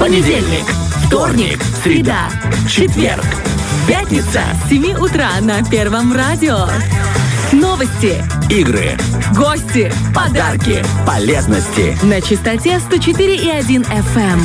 Понедельник, вторник, среда, четверг, пятница. С 7 утра на Первом радио. Новости, Игры, гости подарки, полезности. на частоте 104,1 FM.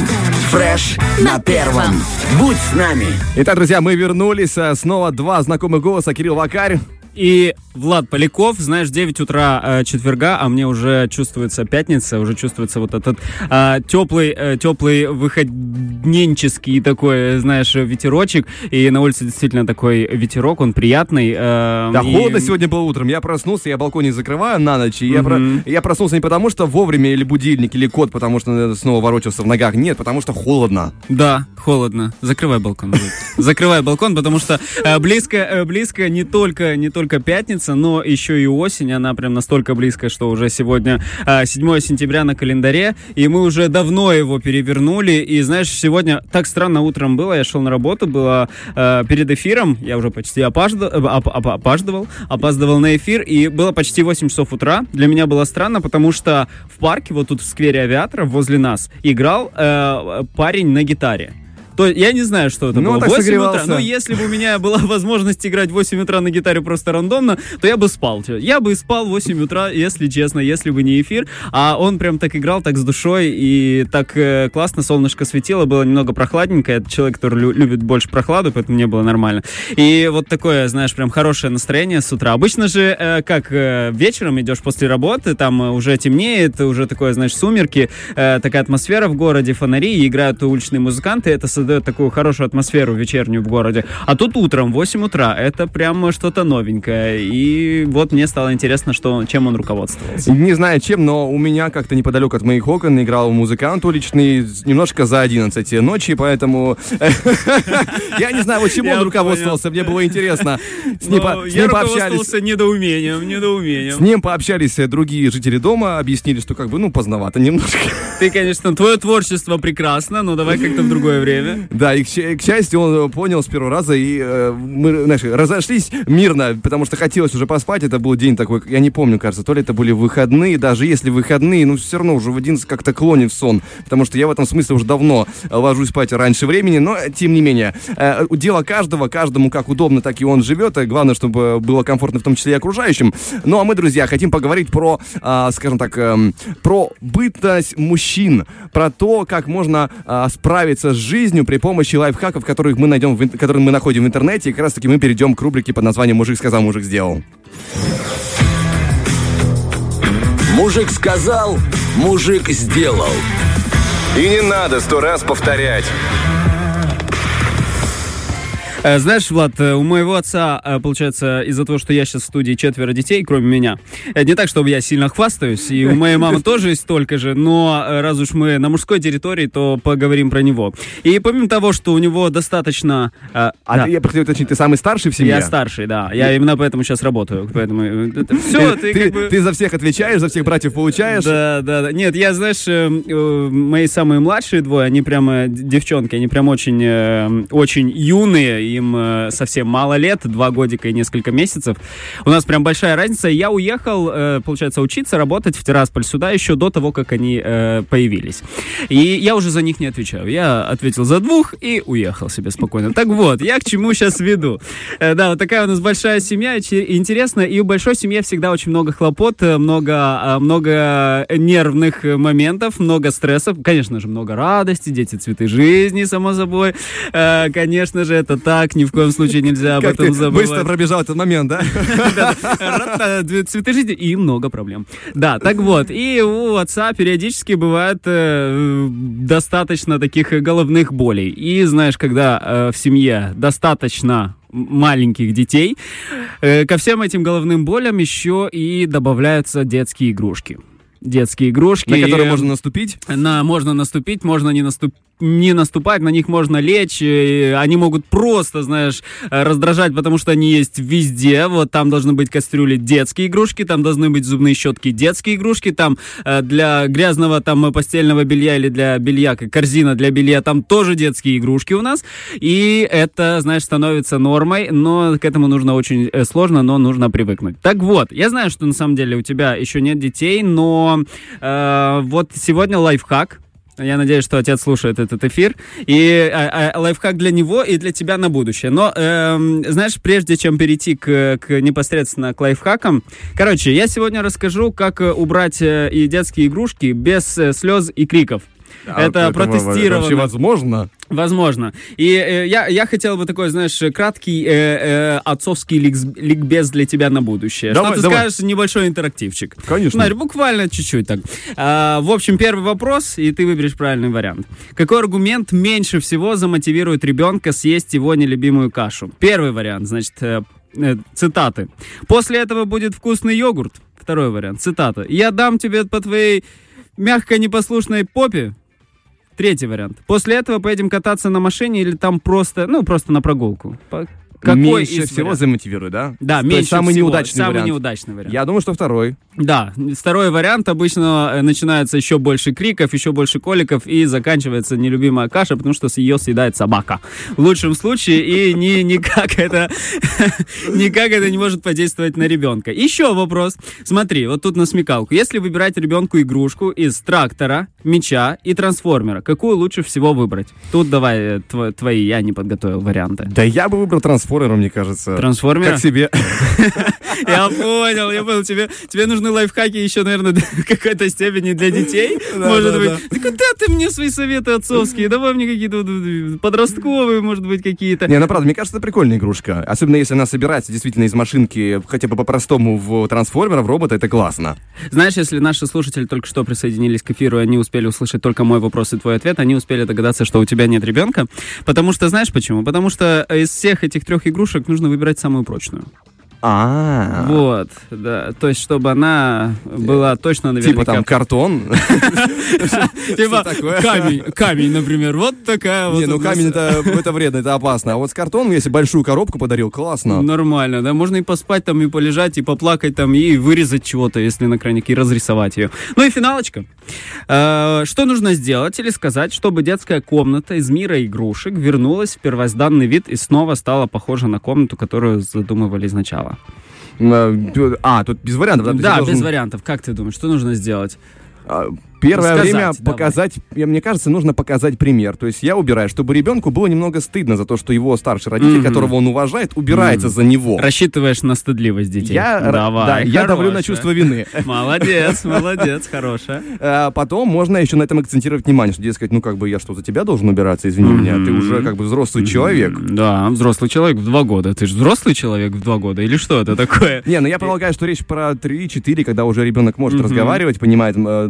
Фреш на первом. Будь с нами. Итак, друзья, мы вернулись. А, Снова два знакомых голоса. Кирилл Вакарь. И Влад Поляков, знаешь, 9 утра э, четверга, а мне уже чувствуется пятница, уже чувствуется вот этот э, теплый, э, теплый выходненческий такой, знаешь, ветерочек. И на улице действительно такой ветерок, он приятный. э, Да, и- холодно сегодня было утром. Я проснулся, я балкон не закрываю на ночь. И я, про- я проснулся не потому, что вовремя или будильник, или кот, потому что наверное, снова ворочался в ногах. Нет, потому что холодно. Да, холодно. Закрывай балкон. Закрывай балкон, потому что э, близко, э, близко не только, не только пятница, но еще и осень. Она прям настолько близко, что уже сегодня э, 7 сентября на календаре, и мы уже давно его перевернули. И знаешь, сегодня так странно утром было. Я шел на работу, было э, перед эфиром, я уже почти опажда- э, оп- оп- опаздывал, опаздывал на эфир, и было почти 8 часов утра. Для меня было странно, потому что в парке, вот тут в сквере авиатора, возле нас, играл э, парень на гитаре. То я не знаю, что это Ну, было. так 8 утра. Ну, если бы у меня была возможность играть в 8 утра на гитаре просто рандомно, то я бы спал. Я бы спал в 8 утра, если честно, если бы не эфир. А он прям так играл, так с душой, и так э, классно, солнышко светило, было немного прохладненько. Я человек, который лю- любит больше прохладу, поэтому мне было нормально. И вот такое, знаешь, прям хорошее настроение с утра. Обычно же, э, как э, вечером идешь после работы, там э, уже темнеет, уже такое, знаешь, сумерки, э, такая атмосфера в городе, фонари, играют уличные музыканты, это создает такую хорошую атмосферу вечернюю в городе. А тут утром, в 8 утра, это прям что-то новенькое. И вот мне стало интересно, что, чем он руководствовался. Не знаю чем, но у меня как-то неподалеку от моих окон играл музыкант уличный немножко за 11 ночи, поэтому я не знаю, вот чем Я он руководствовался, мне было интересно. С ним пообщались. руководствовался недоумением, С недоумением. ним пообщались э, другие жители дома, объяснили, что как бы, ну, поздновато немножко. Ты, конечно, твое творчество прекрасно, но давай как-то в другое время. Да, и к, счастью, он э, понял с первого раза, и э, мы, знаешь, разошлись мирно, потому что хотелось уже поспать, это был день такой, я не помню, кажется, то ли это были выходные, даже если выходные, ну, все равно уже в 11 как-то клонит в сон, потому что я в этом смысле уже давно э, ложусь спать раньше времени, но, тем не менее, дело каждого, каждому как удобно, так и он живет, и главное, чтобы было комфортно в том числе и окружающим. Ну, а мы, друзья, хотим поговорить про, скажем так, эм, про бытность мужчин, про то, как можно справиться с жизнью при помощи лайфхаков, которых мы найдем, в, которые мы находим в интернете, и как раз-таки мы перейдем к рубрике под названием «Мужик сказал, мужик сделал». Мужик сказал, мужик сделал. И не надо сто раз повторять. Э, Знаешь, Влад, э, у моего отца, э, получается, из-за того, что я сейчас в студии четверо детей, кроме меня, не так, чтобы я сильно хвастаюсь, и у моей мамы тоже есть столько же, но раз уж мы на мужской территории, то поговорим про него. И помимо того, что у него достаточно... А да, ты, я хотел уточнить, ты самый старший в семье? я старший, да. Я именно поэтому сейчас работаю. Поэтому все, ты, ты, как бы... ты за всех отвечаешь, за всех братьев получаешь? Да, да, да. Нет, я, знаешь, мои самые младшие двое, они прямо девчонки, они прям очень, очень юные, им э, совсем мало лет, два годика и несколько месяцев. У нас прям большая разница. Я уехал, э, получается, учиться, работать в Тирасполь сюда еще до того, как они э, появились. И я уже за них не отвечаю. Я ответил за двух и уехал себе спокойно. Так вот, я к чему сейчас веду. Да, вот такая у нас большая семья, интересно, и у большой семьи всегда очень много хлопот, много, много нервных моментов, много стрессов, конечно же, много радости, дети цветы жизни, само собой. Конечно же, это так, ни в коем случае нельзя об этом забывать. быстро пробежал этот момент, да? Две Цветы жизни и много проблем. Да, так вот. И у отца периодически бывает э, достаточно таких э, головных болей. И знаешь, когда э, в семье достаточно маленьких детей, э, ко всем этим головным болям еще и добавляются детские игрушки. Детские игрушки. На которые э, можно наступить? на, можно наступить, можно не, наступ, не наступать, на них можно лечь. и Они могут просто, знаешь, э, раздражать, потому что они есть везде. Вот там должны быть кастрюли детские игрушки, там должны быть зубные щетки детские игрушки, там э, для грязного там э, постельного белья или для белья, как корзина для белья, там тоже детские игрушки у нас. И это, знаешь, становится нормой, но к этому нужно очень э, сложно, но нужно привыкнуть. Так вот, я знаю, что на самом деле у тебя еще нет детей, но э, вот сегодня лайфхак, Я надеюсь, что отец слушает этот эфир. И а, а, лайфхак для него и для тебя на будущее. Но, эм, знаешь, прежде чем перейти к, к непосредственно к лайфхакам, короче, я сегодня расскажу, как э, убрать и детские игрушки без слез и криков. А это вообще протестировано. возможно? Возможно. И э, я, я хотел бы такой, знаешь, краткий э, э, отцовский ликс- ликбез для тебя на будущее. Давай, что ты давай. скажешь? Небольшой интерактивчик. Конечно. Смотри, буквально чуть-чуть так. А, в общем, первый вопрос, и ты выберешь правильный вариант. Какой аргумент меньше всего замотивирует ребенка съесть его нелюбимую кашу? Первый вариант, значит, э, э, цитаты. После этого будет вкусный йогурт. Второй вариант, цитата. Я дам тебе по твоей мягко непослушной попе. Третий вариант. После этого поедем кататься на машине или там просто, ну, просто на прогулку. Какой меньше из всего вариантов? замотивирует, да? Да, То есть меньше самый всего. неудачный самый вариант. неудачный вариант. Я думаю, что второй. Да, второй вариант обычно э, начинается еще больше криков, еще больше коликов и заканчивается нелюбимая каша, потому что ее съедает собака. В лучшем случае и ни, никак, это, никак это не может подействовать на ребенка. Еще вопрос. Смотри, вот тут на смекалку. Если выбирать ребенку игрушку из трактора, меча и трансформера, какую лучше всего выбрать? Тут давай э, тво- твои, я не подготовил варианты. Да я бы выбрал трансформера, мне кажется. Трансформера? Как себе. Я понял, я понял. Тебе, тебе нужны лайфхаки еще, наверное, в какой-то степени для детей. Да, может да, быть. да. Да куда ты мне свои советы отцовские? Давай мне какие-то э, подростковые, может быть, какие-то. Не, ну правда, мне кажется, это прикольная игрушка. Особенно если она собирается действительно из машинки, хотя бы по-простому в трансформера, в робота, это классно. Знаешь, если наши слушатели только что присоединились к эфиру, и они успели услышать только мой вопрос и твой ответ, они успели догадаться, что у тебя нет ребенка. Потому что, знаешь почему? Потому что из всех этих трех игрушек нужно выбирать самую прочную. А, Вот, да. То есть, чтобы она была точно наверняка типа там картон. Типа камень, камень, например, вот такая вот. Не, ну камень это, это вредно, это опасно. А вот с картоном, если большую коробку подарил, классно. Нормально, да, можно и поспать там, и полежать, и поплакать там, и вырезать чего-то, если на кранике, и разрисовать ее. Ну и финалочка. Э, Что нужно сделать или сказать, чтобы детская комната из мира игрушек вернулась в первозданный вид и снова стала похожа на комнату, которую задумывали изначала? А, тут без вариантов. да? Да, без должен, вариантов. Как ты думаешь, что нужно сделать? Первое Сказать, время давай. показать, я- мне кажется, нужно показать пример. То есть я убираю, чтобы ребенку было немного стыдно за то, что его старший родитель, Мгм. которого он уважает, убирается за него. Рассчитываешь на стыдливость детей? Я, Давай, да, я давлю на чувство вины. Молодец, молодец, хорошая. А Потом можно еще на этом акцентировать внимание, что, дескать, ну как бы я что, за тебя должен убираться, извини меня, ты уже как бы взрослый человек. Да, взрослый человек в два года. Ты же взрослый человек в два года? Или что это такое? Не, ну я полагаю, что речь про 3-4, когда уже ребенок может разговаривать, понимает э,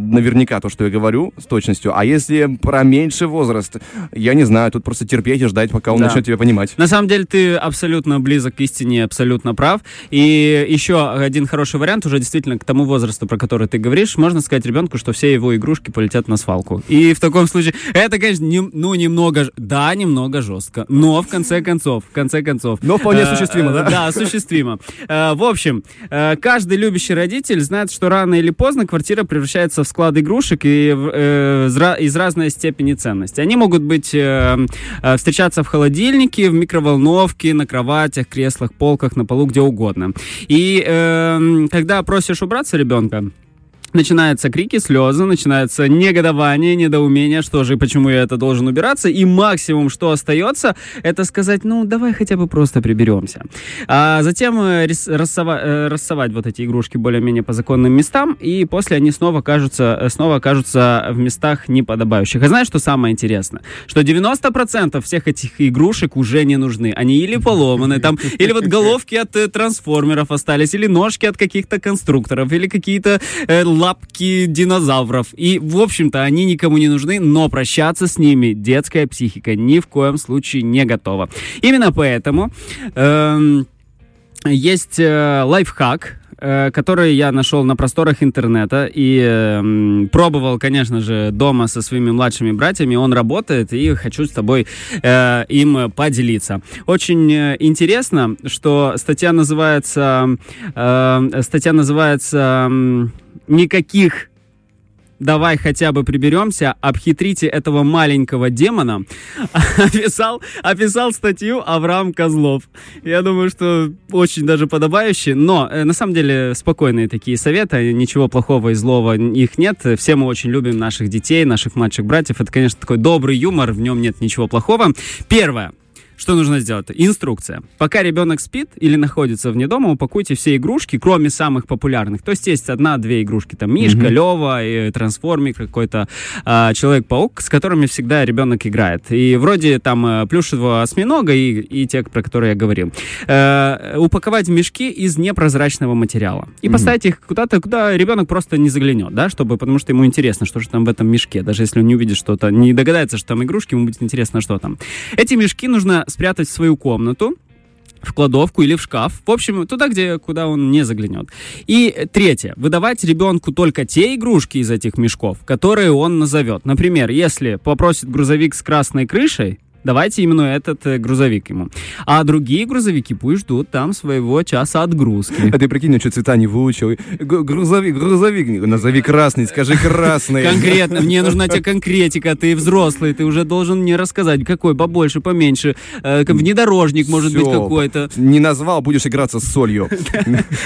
наверняка то, что я говорю, с точностью. А если про меньший возраст, я не знаю, тут просто терпеть и ждать, пока он Да. начнет тебя понимать. На самом деле ты абсолютно близок к истине, абсолютно прав. И еще один хороший вариант, уже действительно к тому возрасту, про который ты говоришь, можно сказать ребенку, что все его игрушки полетят на свалку. И в таком случае, это, конечно, нем- ну, немного, да, немного жестко, но в конце концов, в конце концов. Но вполне э, осуществимо, да? Да, осуществимо. Э, В общем, э, каждый любящий родитель знает, что рано или поздно квартира превращается в склад игрушек и в- э, из ра- из разной степени ценности. Они могут быть э, э, встречаться в холодильнике, в микроволновке, на кроватях, креслах, полках, на полу, где угодно. И э, когда просишь убраться ребенка, Начинаются крики, слезы, начинается негодование, недоумение, что же и почему я это должен убираться. И максимум, что остается, это сказать, ну, давай хотя бы просто приберемся. А затем э, рис- э, рассовать вот эти игрушки более-менее по законным местам, и после они снова окажутся, э, снова окажутся в местах неподобающих. А знаешь, что самое интересное? Что 90% всех этих игрушек уже не нужны. Они или поломаны, там, или вот головки от трансформеров остались, или ножки от каких-то конструкторов, или какие-то э, лапки динозавров. И, в общем-то, они никому не нужны, но прощаться с ними детская психика ни в коем случае не готова. Именно поэтому эм, есть э, лайфхак, э, который я нашел на просторах интернета и эм, пробовал, конечно же, дома со своими младшими братьями. Он работает, и хочу с тобой э, им поделиться. Очень э, интересно, что статья называется э, статья называется м, никаких давай хотя бы приберемся, обхитрите этого маленького демона, описал, описал статью Авраам Козлов. Я думаю, что очень даже подобающий, но э, на самом деле спокойные такие советы, ничего плохого и злого их нет. Все мы очень любим наших детей, наших младших братьев. Это, конечно, такой добрый юмор, в нем нет ничего плохого. Первое. Что нужно сделать? Инструкция. Пока ребенок спит или находится вне дома, упакуйте все игрушки, кроме самых популярных. То есть есть одна-две игрушки, там Мишка, mm-hmm. Лева, и трансформик какой-то, э, Человек-паук, с которыми всегда ребенок играет. И вроде там э, плюшевого осьминога и, и те, про которые я говорил. Э, упаковать в мешки из непрозрачного материала. И mm-hmm. поставить их куда-то, куда ребенок просто не заглянет, да, чтобы, потому что ему интересно, что же там в этом мешке. Даже если он не увидит что-то, не догадается, что там игрушки, ему будет интересно, что там. Эти мешки нужно спрятать в свою комнату, в кладовку или в шкаф. В общем, туда, где, куда он не заглянет. И третье. Выдавать ребенку только те игрушки из этих мешков, которые он назовет. Например, если попросит грузовик с красной крышей, давайте именно этот э, грузовик ему. А другие грузовики пусть ждут там своего часа отгрузки. А ты прикинь, что цвета не выучил. Грузовик, грузовик, назови красный, скажи красный. Конкретно, мне нужна тебе конкретика, ты взрослый, ты уже должен мне рассказать, какой, побольше, поменьше. Э, внедорожник может быть какой-то. Не назвал, будешь играться с солью.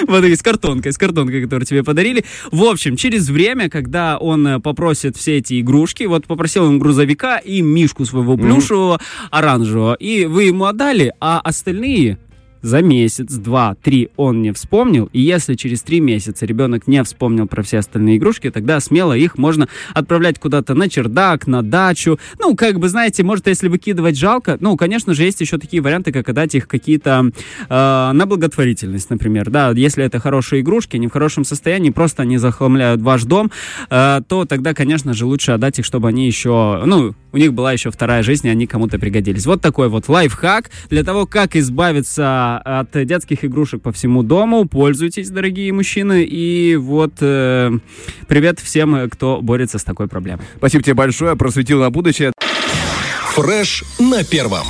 Вот и с картонкой, с картонкой, которую тебе подарили. В общем, через время, когда он э, попросит все эти игрушки, вот попросил он грузовика и мишку своего плюшевого, оранжевого, и вы ему отдали, а остальные за месяц, два, три он не вспомнил, и если через три месяца ребенок не вспомнил про все остальные игрушки, тогда смело их можно отправлять куда-то на чердак, на дачу. Ну, как бы, знаете, может, если выкидывать жалко, ну, конечно же, есть еще такие варианты, как отдать их какие-то э, на благотворительность, например, да, если это хорошие игрушки, они в хорошем состоянии, просто они захламляют ваш дом, э, то тогда, конечно же, лучше отдать их, чтобы они еще, ну, у них была еще вторая жизнь, и они кому-то пригодились. Вот такой вот лайфхак для того, как избавиться от детских игрушек по всему дому. Пользуйтесь, дорогие мужчины. И вот э, привет всем, кто борется с такой проблемой. Спасибо тебе большое, просветил на будущее. Фреш на первом.